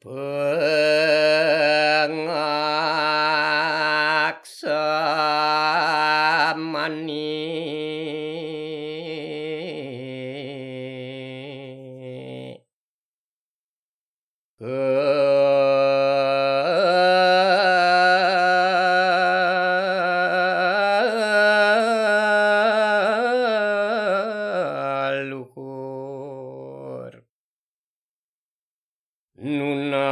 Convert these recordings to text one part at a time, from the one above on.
Pengaksamani. Pengaksamani Nuna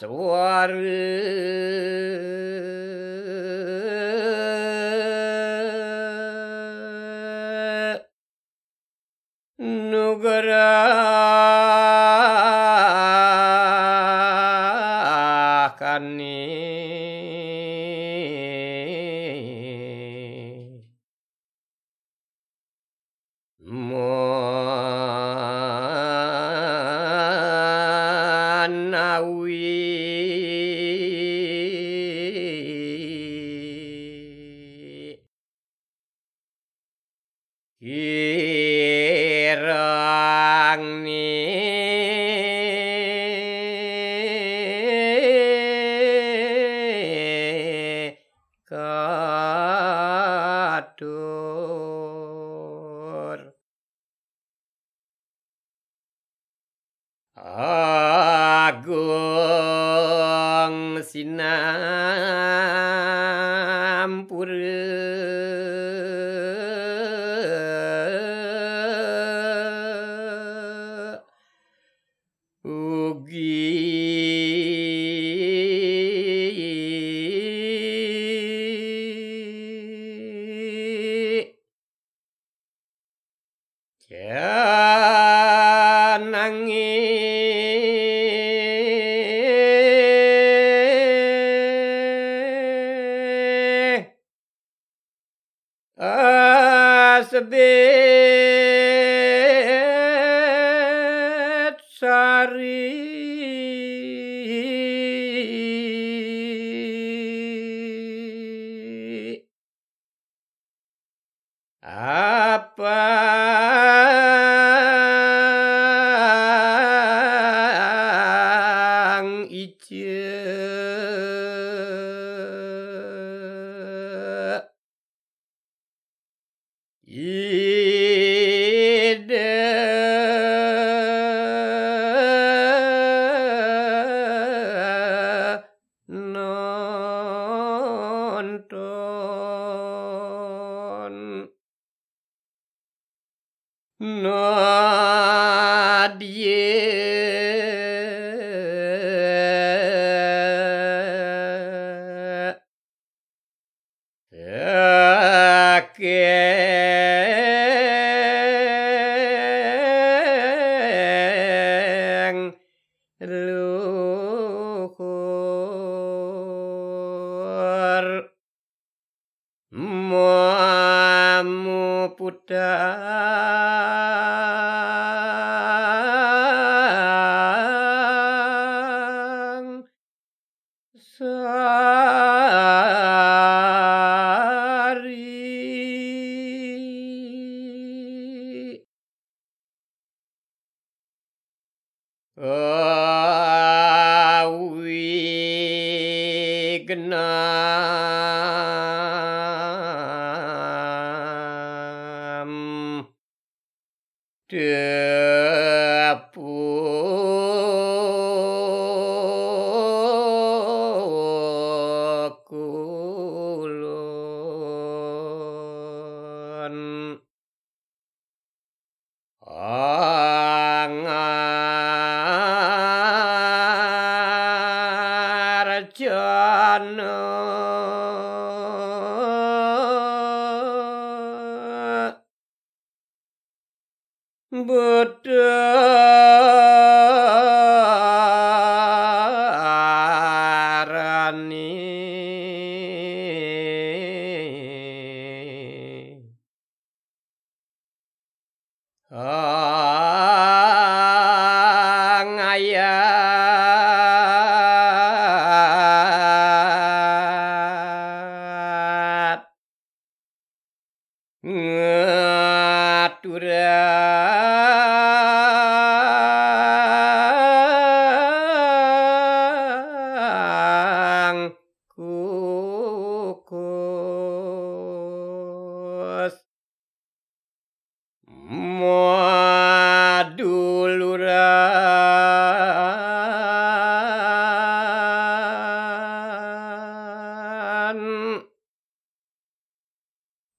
soare Nugara irang ni. Kadur agung sinampureun Janangi Asbet sari Apa Yeah. Sari. Awignam. Duh. nu